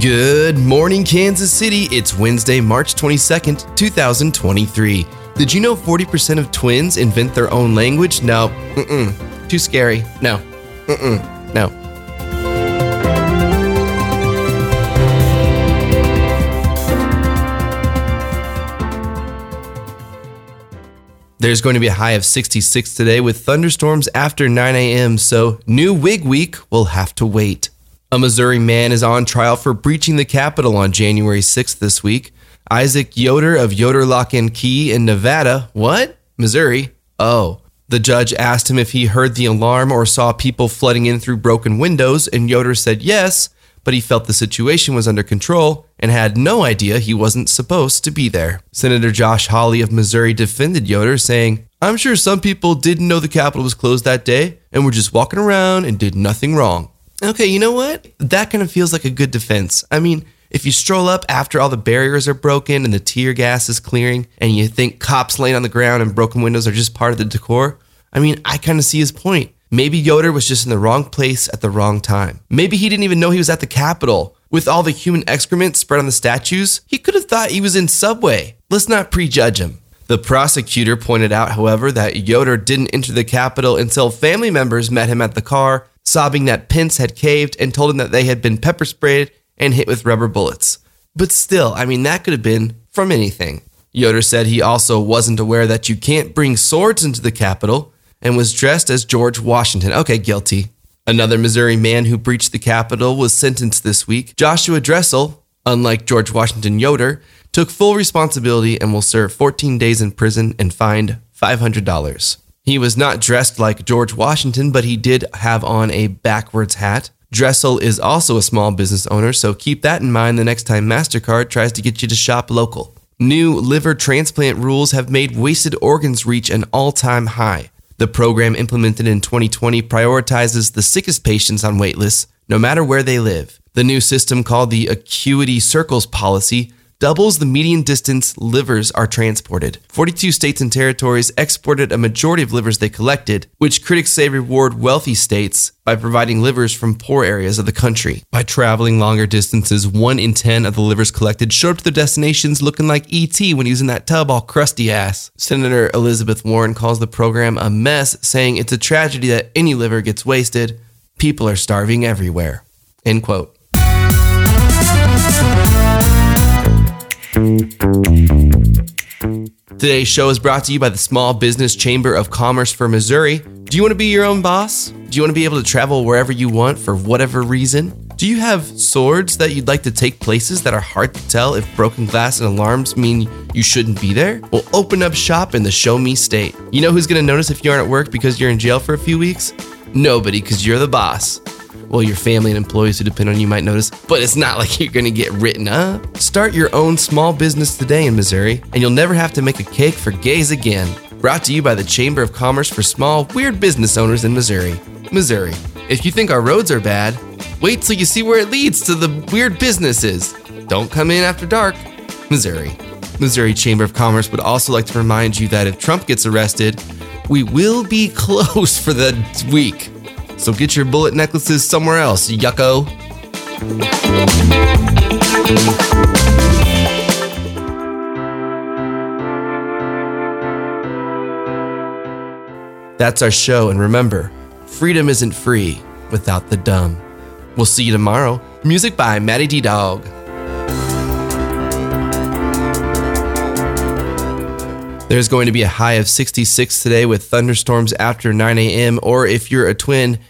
Good morning, Kansas City. It's Wednesday, March 22nd, 2023. Did you know 40% of twins invent their own language? No. Mm-mm. Too scary. No. Mm-mm. No. There's going to be a high of 66 today with thunderstorms after 9 a.m., so new wig week will have to wait. A Missouri man is on trial for breaching the Capitol on January 6th this week. Isaac Yoder of Yoder Lock and Key in Nevada. What? Missouri? Oh. The judge asked him if he heard the alarm or saw people flooding in through broken windows, and Yoder said yes, but he felt the situation was under control and had no idea he wasn't supposed to be there. Senator Josh Hawley of Missouri defended Yoder, saying, I'm sure some people didn't know the Capitol was closed that day and were just walking around and did nothing wrong. Okay, you know what? That kind of feels like a good defense. I mean, if you stroll up after all the barriers are broken and the tear gas is clearing, and you think cops laying on the ground and broken windows are just part of the decor, I mean, I kind of see his point. Maybe Yoder was just in the wrong place at the wrong time. Maybe he didn't even know he was at the Capitol. With all the human excrement spread on the statues, he could have thought he was in Subway. Let's not prejudge him. The prosecutor pointed out, however, that Yoder didn't enter the Capitol until family members met him at the car, sobbing that Pence had caved and told him that they had been pepper sprayed and hit with rubber bullets. But still, I mean, that could have been from anything. Yoder said he also wasn't aware that you can't bring swords into the Capitol and was dressed as George Washington. Okay, guilty. Another Missouri man who breached the Capitol was sentenced this week. Joshua Dressel, unlike George Washington Yoder, took full responsibility and will serve 14 days in prison and fined $500. He was not dressed like George Washington, but he did have on a backwards hat. Dressel is also a small business owner, so keep that in mind the next time MasterCard tries to get you to shop local. New liver transplant rules have made wasted organs reach an all time high. The program implemented in 2020 prioritizes the sickest patients on waitlists, no matter where they live. The new system, called the Acuity Circles Policy, doubles the median distance livers are transported. 42 states and territories exported a majority of livers they collected, which critics say reward wealthy states by providing livers from poor areas of the country. By traveling longer distances, 1 in 10 of the livers collected showed up to their destinations looking like ET when he was in that tub all crusty ass. Senator Elizabeth Warren calls the program a mess, saying it's a tragedy that any liver gets wasted. People are starving everywhere. End quote. Today's show is brought to you by the Small Business Chamber of Commerce for Missouri. Do you want to be your own boss? Do you want to be able to travel wherever you want for whatever reason? Do you have swords that you'd like to take places that are hard to tell if broken glass and alarms mean you shouldn't be there? Well, open up shop in the Show Me State. You know who's going to notice if you aren't at work because you're in jail for a few weeks? Nobody, because you're the boss. Well, your family and employees who depend on you might notice, but it's not like you're gonna get written up. Start your own small business today in Missouri, and you'll never have to make a cake for gays again. Brought to you by the Chamber of Commerce for Small, Weird Business Owners in Missouri. Missouri. If you think our roads are bad, wait till you see where it leads to the weird businesses. Don't come in after dark. Missouri. Missouri Chamber of Commerce would also like to remind you that if Trump gets arrested, we will be closed for the week. So get your bullet necklaces somewhere else, yucko. That's our show, and remember, freedom isn't free without the dumb. We'll see you tomorrow. Music by Maddie D Dog. There's going to be a high of 66 today with thunderstorms after 9 a.m. Or if you're a twin,